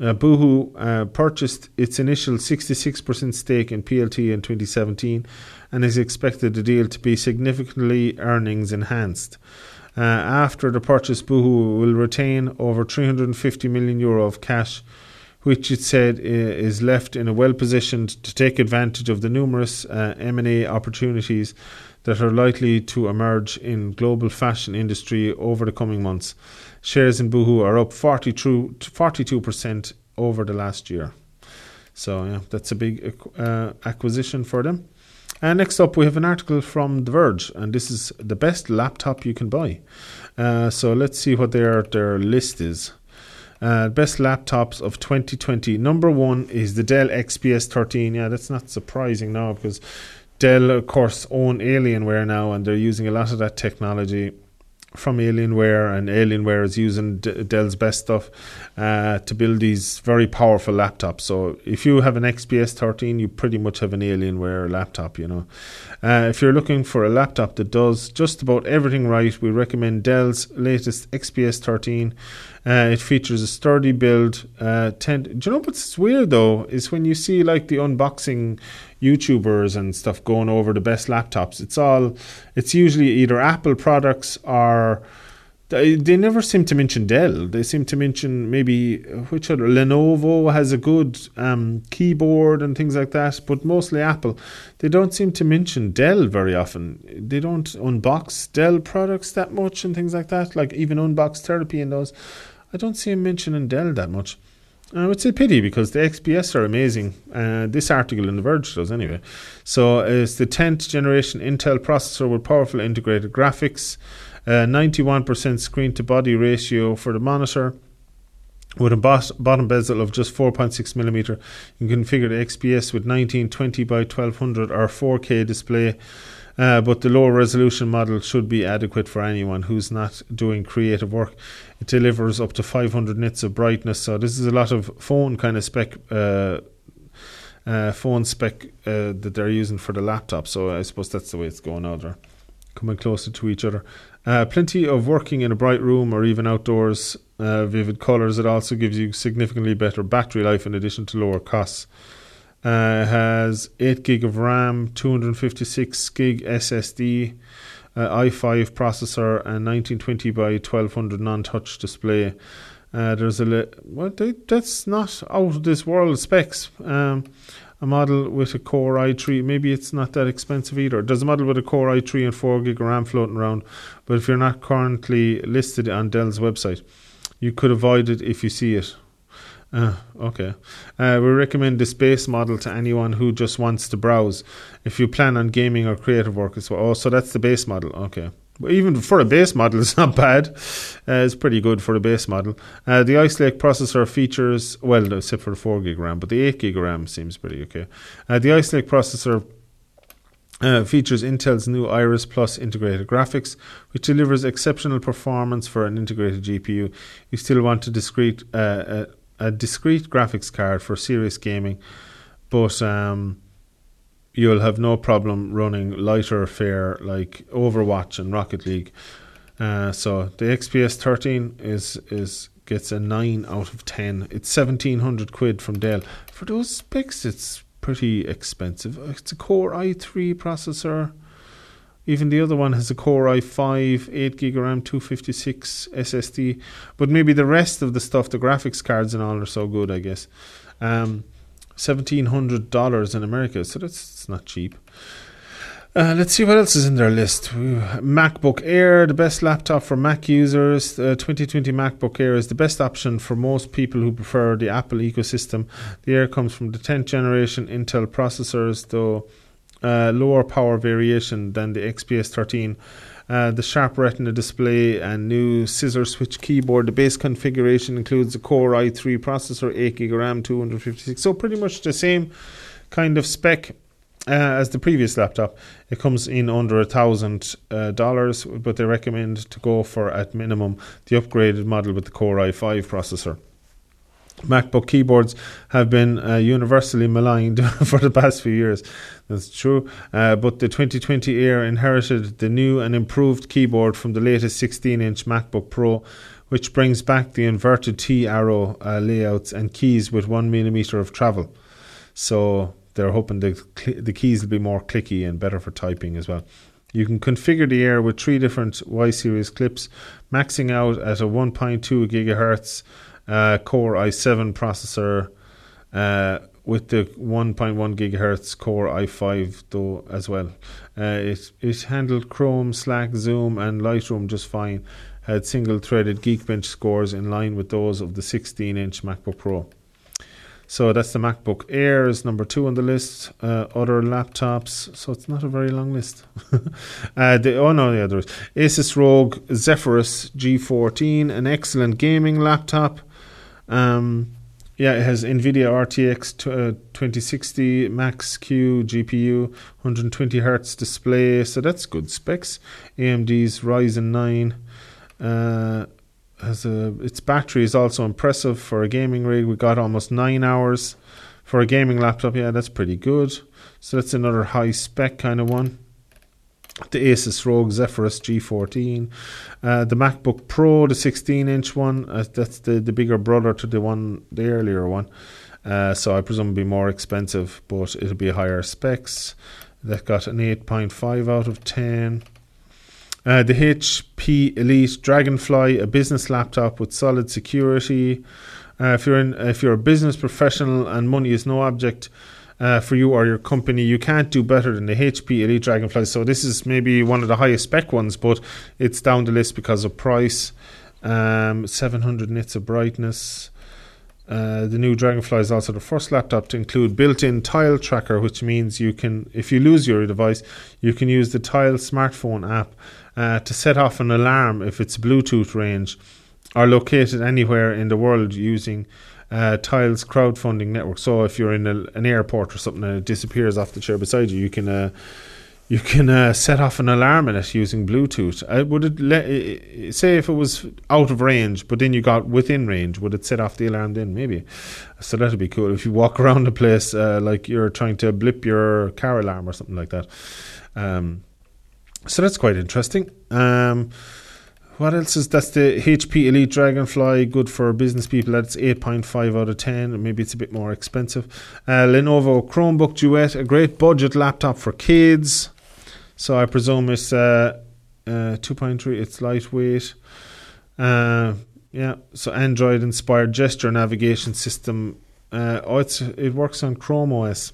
Uh, Boohoo uh, purchased its initial 66% stake in PLT in 2017 and is expected the deal to be significantly earnings enhanced. Uh, after the purchase, Boohoo will retain over 350 million euro of cash which it said is left in a well positioned to take advantage of the numerous uh, M&A opportunities that are likely to emerge in global fashion industry over the coming months. Shares in Boohoo are up 42% over the last year. So yeah, that's a big uh, acquisition for them. And next up, we have an article from The Verge, and this is the best laptop you can buy. Uh, so let's see what their their list is. Uh, best laptops of 2020. Number one is the Dell XPS 13. Yeah, that's not surprising now because Dell, of course, own Alienware now, and they're using a lot of that technology from Alienware, and Alienware is using D- Dell's best stuff uh, to build these very powerful laptops. So if you have an XPS 13, you pretty much have an Alienware laptop, you know. Uh, if you're looking for a laptop that does just about everything right, we recommend Dell's latest XPS 13. Uh, it features a sturdy build. Uh, ten- Do you know what's weird though is when you see like the unboxing YouTubers and stuff going over the best laptops. It's all, it's usually either Apple products or they, never seem to mention Dell. They seem to mention maybe which other Lenovo has a good um, keyboard and things like that, but mostly Apple. They don't seem to mention Dell very often. They don't unbox Dell products that much and things like that. Like even unbox therapy and those. I don't see him mentioning Dell that much. Uh, it's a pity because the XPS are amazing. Uh, this article in The Verge does anyway. So it's the 10th generation Intel processor with powerful integrated graphics. Uh, 91% screen to body ratio for the monitor. With a bot- bottom bezel of just 4.6 millimeter, you can configure the XPS with 1920 by 1200 or 4K display. Uh, but the lower resolution model should be adequate for anyone who's not doing creative work. It delivers up to 500 nits of brightness, so this is a lot of phone kind of spec. Uh, uh, phone spec uh, that they're using for the laptop, so I suppose that's the way it's going out there, coming closer to each other. Uh, plenty of working in a bright room or even outdoors. Uh, vivid colors. It also gives you significantly better battery life in addition to lower costs. Uh, has 8 gig of RAM, 256 gig SSD, uh, i5 processor, and 1920 by 1200 non-touch display. Uh, there's a li- well, they, that's not out of this world specs. Um, a model with a Core i3, maybe it's not that expensive either. There's a model with a Core i3 and 4 gig RAM floating around, but if you're not currently listed on Dell's website, you could avoid it if you see it. Uh, okay. Uh, we recommend the base model to anyone who just wants to browse. If you plan on gaming or creative work as well. Oh, so that's the base model. Okay. But even for a base model, *laughs* it's not bad. Uh, it's pretty good for a base model. Uh, the Ice Lake processor features, well, except for the 4 gig RAM, but the 8 gig RAM seems pretty okay. Uh, the Ice Lake processor uh, features Intel's new Iris Plus integrated graphics, which delivers exceptional performance for an integrated GPU. You still want a discrete, uh, a, a discrete graphics card for serious gaming, but um, you'll have no problem running lighter fare like Overwatch and Rocket League. Uh, so the XPS 13 is is gets a nine out of ten. It's seventeen hundred quid from Dell for those specs. It's pretty expensive. It's a Core i3 processor. Even the other one has a Core i5, 8 gig RAM, 256 SSD. But maybe the rest of the stuff, the graphics cards and all, are so good, I guess. Um, $1,700 in America, so that's not cheap. Uh, let's see what else is in their list. Ooh, MacBook Air, the best laptop for Mac users. The 2020 MacBook Air is the best option for most people who prefer the Apple ecosystem. The Air comes from the 10th generation Intel processors, though uh, lower power variation than the XPS 13. Uh, the sharp retina display and new scissor switch keyboard. The base configuration includes a Core i3 processor, 8 gig RAM, 256. So pretty much the same kind of spec uh, as the previous laptop. It comes in under a thousand uh, dollars, but they recommend to go for at minimum the upgraded model with the Core i5 processor. MacBook keyboards have been uh, universally maligned *laughs* for the past few years. That's true. Uh, but the 2020 Air inherited the new and improved keyboard from the latest 16 inch MacBook Pro, which brings back the inverted T arrow uh, layouts and keys with one millimeter of travel. So they're hoping the, cl- the keys will be more clicky and better for typing as well. You can configure the Air with three different Y series chips, maxing out at a 1.2 gigahertz uh, Core i7 processor uh, with the 1.1 gigahertz Core i5 though as well. Uh, it it handled Chrome, Slack, Zoom, and Lightroom just fine. Had single-threaded Geekbench scores in line with those of the 16-inch MacBook Pro. So that's the MacBook Air is number two on the list. Uh, other laptops, so it's not a very long list. *laughs* uh, the, oh no, there is Asus ROG Zephyrus G14, an excellent gaming laptop. Um, yeah, it has NVIDIA RTX t- uh, 2060 Max Q GPU, 120 hertz display, so that's good specs. AMD's Ryzen 9. Uh, has a its battery is also impressive for a gaming rig. We got almost nine hours for a gaming laptop. Yeah, that's pretty good. So that's another high spec kind of one. The Asus ROG Zephyrus G14, uh, the MacBook Pro, the 16 inch one. Uh, that's the the bigger brother to the one, the earlier one. Uh, so I presume it'll be more expensive, but it'll be higher specs. That got an 8.5 out of 10. Uh, the HP Elite Dragonfly, a business laptop with solid security. Uh, if you're in, if you're a business professional and money is no object uh, for you or your company, you can't do better than the HP Elite Dragonfly. So this is maybe one of the highest spec ones, but it's down the list because of price. Um, 700 nits of brightness. Uh, the new Dragonfly is also the first laptop to include built-in tile tracker, which means you can, if you lose your device, you can use the Tile smartphone app uh, to set off an alarm if it's Bluetooth range or located anywhere in the world using uh, Tile's crowdfunding network. So if you're in a, an airport or something and it disappears off the chair beside you, you can uh, you can uh, set off an alarm in it using Bluetooth. Uh, would it say if it was out of range, but then you got within range? Would it set off the alarm then? Maybe. So that'd be cool if you walk *laughs* around the place uh, like you're trying to blip your car alarm or something like that. Um, so that's quite interesting. Um, what else is that's the HP Elite Dragonfly? Good for business people. That's eight point five out of ten. Maybe it's a bit more expensive. Uh, Lenovo Chromebook Duet, a great budget laptop for kids. So I presume it's uh, uh, 2.3. It's lightweight. Uh, yeah. So Android inspired gesture navigation system. Uh, oh, it's it works on Chrome OS.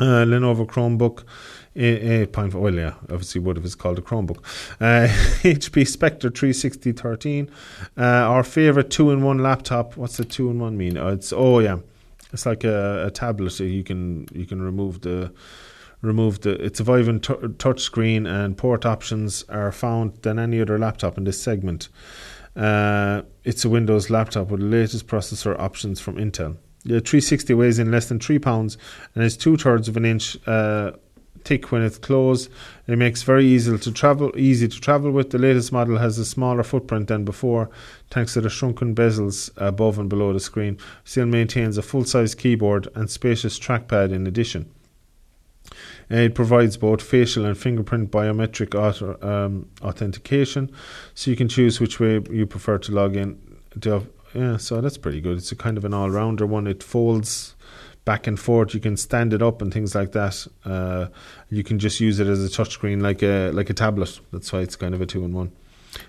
Uh, Lenovo Chromebook. 8.5 well yeah obviously would if it's called a Chromebook uh, *laughs* HP Spectre 36013 uh, our favorite two-in-one laptop what's the two-in-one mean oh, it's oh yeah it's like a, a tablet you can you can remove the remove the it's a Vive t- touch screen and port options are found than any other laptop in this segment. Uh, it's a Windows laptop with the latest processor options from Intel. The 360 weighs in less than three pounds and is two thirds of an inch uh, thick when it's closed. It makes very easy to travel easy to travel with. The latest model has a smaller footprint than before, thanks to the shrunken bezels above and below the screen. Still maintains a full size keyboard and spacious trackpad in addition. It provides both facial and fingerprint biometric um, authentication, so you can choose which way you prefer to log in. Yeah, so that's pretty good. It's a kind of an all rounder one. It folds back and forth. You can stand it up and things like that. Uh, you can just use it as a touchscreen, like a like a tablet. That's why it's kind of a two in one.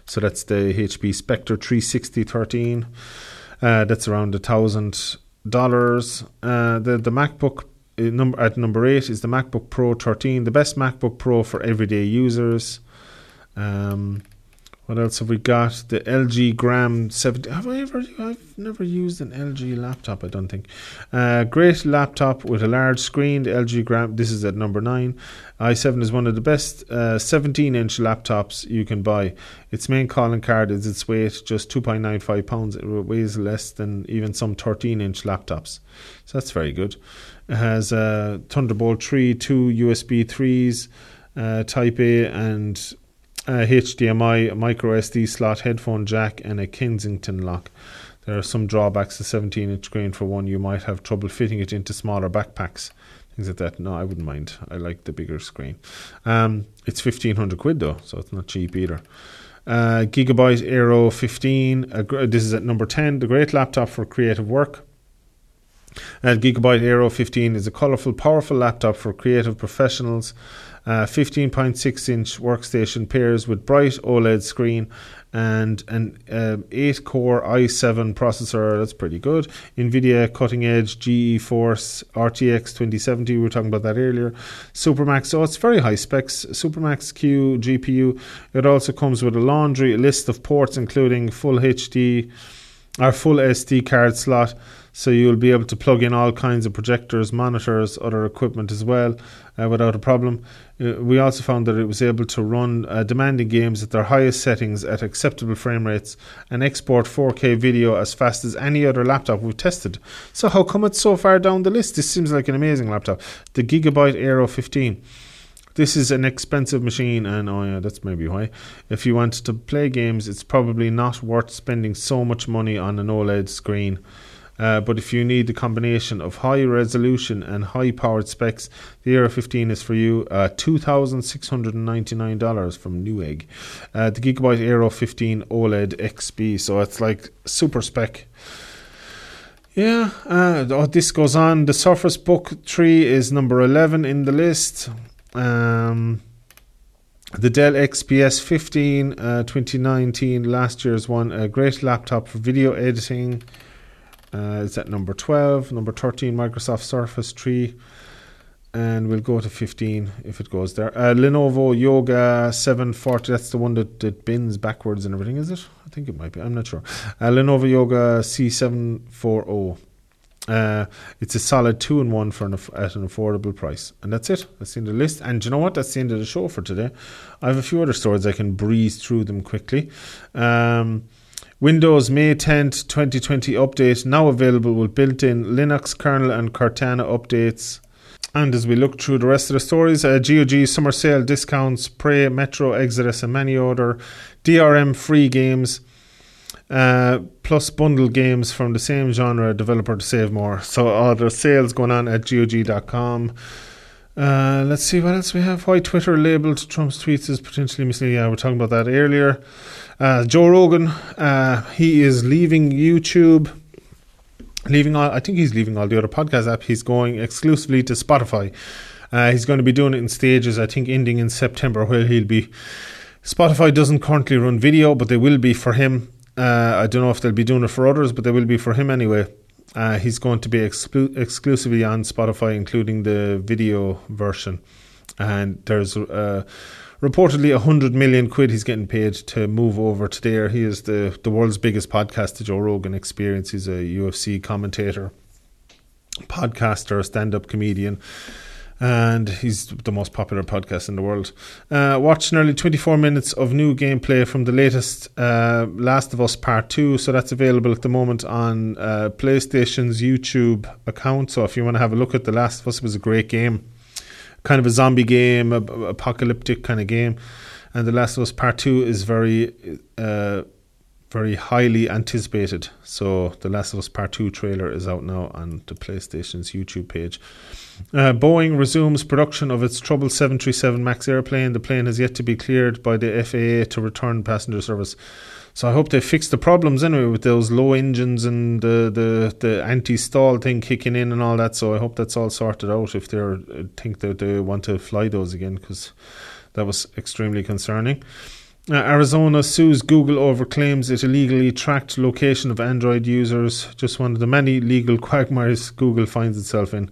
So that's the HP Spectre 36013. Uh, that's around a thousand dollars. Uh, the the MacBook uh, number at number eight is the MacBook Pro 13, the best MacBook Pro for everyday users. Um, what else have we got? The LG Gram 70. Have I ever? I've never used an LG laptop. I don't think. Uh, great laptop with a large screen. The LG Gram. This is at number nine. i7 is one of the best 17-inch uh, laptops you can buy. Its main calling card is its weight, just 2.95 pounds. It weighs less than even some 13-inch laptops. So that's very good. It has a Thunderbolt 3, two USB 3s, uh, Type A, and a HDMI, micro SD slot, headphone jack, and a Kensington lock. There are some drawbacks to 17 inch screen. For one, you might have trouble fitting it into smaller backpacks. Things like that. No, I wouldn't mind. I like the bigger screen. Um, it's 1500 quid though, so it's not cheap either. Uh, Gigabyte Aero 15. Uh, this is at number 10. The great laptop for creative work. And Gigabyte Aero 15 is a colourful, powerful laptop for creative professionals. Uh, 15.6 inch workstation pairs with bright OLED screen and an uh, 8 core i7 processor. That's pretty good. NVIDIA cutting edge GeForce RTX 2070. We were talking about that earlier. Supermax. So it's very high specs. Supermax Q GPU. It also comes with a laundry list of ports, including full HD or full SD card slot so you'll be able to plug in all kinds of projectors, monitors, other equipment as well uh, without a problem. Uh, we also found that it was able to run uh, demanding games at their highest settings at acceptable frame rates and export 4K video as fast as any other laptop we've tested. So how come it's so far down the list? This seems like an amazing laptop. The Gigabyte Aero 15 this is an expensive machine, and oh yeah, that's maybe why. If you want to play games, it's probably not worth spending so much money on an OLED screen. Uh, but if you need the combination of high resolution and high powered specs, the Aero 15 is for you. Uh, $2,699 from Newegg. Uh, the Gigabyte Aero 15 OLED XP, so it's like super spec. Yeah, uh, oh, this goes on. The Surface Book 3 is number 11 in the list. Um, the Dell XPS 15 uh, 2019, last year's one, a great laptop for video editing. Uh, it's at number 12. Number 13, Microsoft Surface 3. and we'll go to 15 if it goes there. Uh, Lenovo Yoga 740, that's the one that, that bins backwards and everything, is it? I think it might be, I'm not sure. Uh, Lenovo Yoga C740. Uh, it's a solid two and one for an, at an affordable price, and that's it. That's the end of the list. And you know what? That's the end of the show for today. I have a few other stories. I can breeze through them quickly. Um, Windows May 10th, 2020 update now available with built-in Linux kernel and Cortana updates. And as we look through the rest of the stories, uh, GOG summer sale discounts, Prey, Metro, Exodus, and many other DRM free games, uh, plus bundle games from the same genre developer to save more. So all the sales going on at GOG.com. Uh, let's see what else we have. Why Twitter labeled Trump's tweets as potentially misleading. Yeah, we are talking about that earlier. Uh, Joe Rogan, uh, he is leaving YouTube leaving all, I think he's leaving all the other podcast apps. He's going exclusively to Spotify. Uh, he's going to be doing it in stages, I think, ending in September, where he'll be. Spotify doesn't currently run video, but they will be for him. Uh, I don't know if they'll be doing it for others, but they will be for him anyway. Uh, he's going to be exclu- exclusively on Spotify, including the video version. And there's uh, reportedly 100 million quid he's getting paid to move over to there. He is the, the world's biggest podcast, the Joe Rogan Experience. He's a UFC commentator, podcaster, stand up comedian. And he's the most popular podcast in the world. Uh, watch nearly 24 minutes of new gameplay from the latest uh, Last of Us Part 2. So that's available at the moment on uh, PlayStation's YouTube account. So if you want to have a look at The Last of Us, it was a great game kind of a zombie game, a, a apocalyptic kind of game. And The Last of Us Part Two is very, uh, very highly anticipated. So The Last of Us Part Two trailer is out now on the PlayStation's YouTube page. Uh, Boeing resumes production of its troubled 737 MAX airplane. The plane has yet to be cleared by the FAA to return passenger service. So I hope they fix the problems anyway with those low engines and the the, the anti stall thing kicking in and all that. So I hope that's all sorted out if they uh, think that they want to fly those again because that was extremely concerning. Uh, Arizona sues Google over claims it illegally tracked location of Android users. Just one of the many legal *laughs* quagmires Google finds itself in.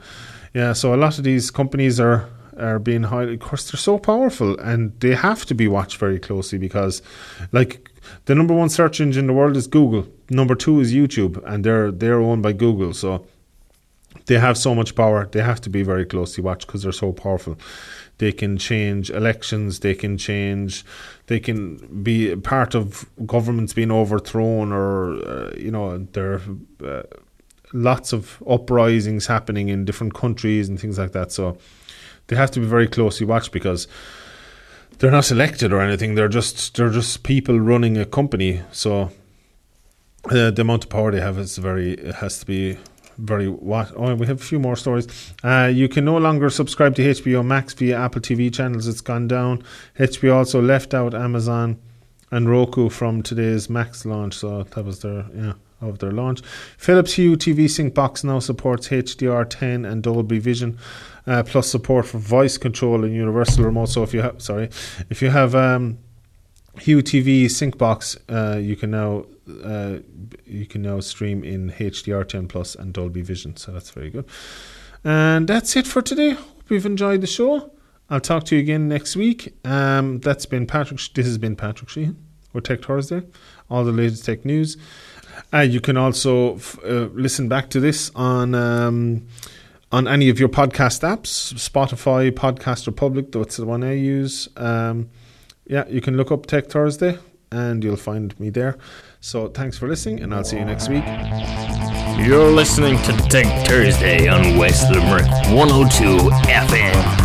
Yeah, so a lot of these companies are are being highly. Of course, they're so powerful and they have to be watched very closely because, like, the number one search engine in the world is Google. Number two is YouTube, and they're they're owned by Google. So they have so much power. They have to be very closely watched because they're so powerful. They can change elections. They can change. They can be part of governments being overthrown, or uh, you know, there. Uh, lots of uprisings happening in different countries and things like that. So they have to be very closely watched because they're not selected or anything. They're just they're just people running a company. So uh, the amount of power they have is very it has to be very what oh we have a few more stories. Uh, you can no longer subscribe to HBO Max via Apple TV channels. It's gone down. HBO also left out Amazon and Roku from today's Max launch. So that was their yeah of their launch. Philips Hue TV Sync box now supports HDR10 and Dolby Vision, uh, plus support for voice control and universal remote. So if you have, sorry, if you have um, Hue TV Sync box, uh, you can now uh, you can now stream in HDR10 plus and Dolby Vision. So that's very good. And that's it for today. Hope you've enjoyed the show. I'll talk to you again next week. Um, that's been Patrick. This has been Patrick Sheehan. We're Tech Thursday. All the latest tech news. Uh, you can also f- uh, listen back to this on um, on any of your podcast apps, Spotify, Podcast Republic. That's the one I use. Um, yeah, you can look up Tech Thursday, and you'll find me there. So thanks for listening, and I'll see you next week. You're listening to Tech Thursday on West Limerick 102 FM.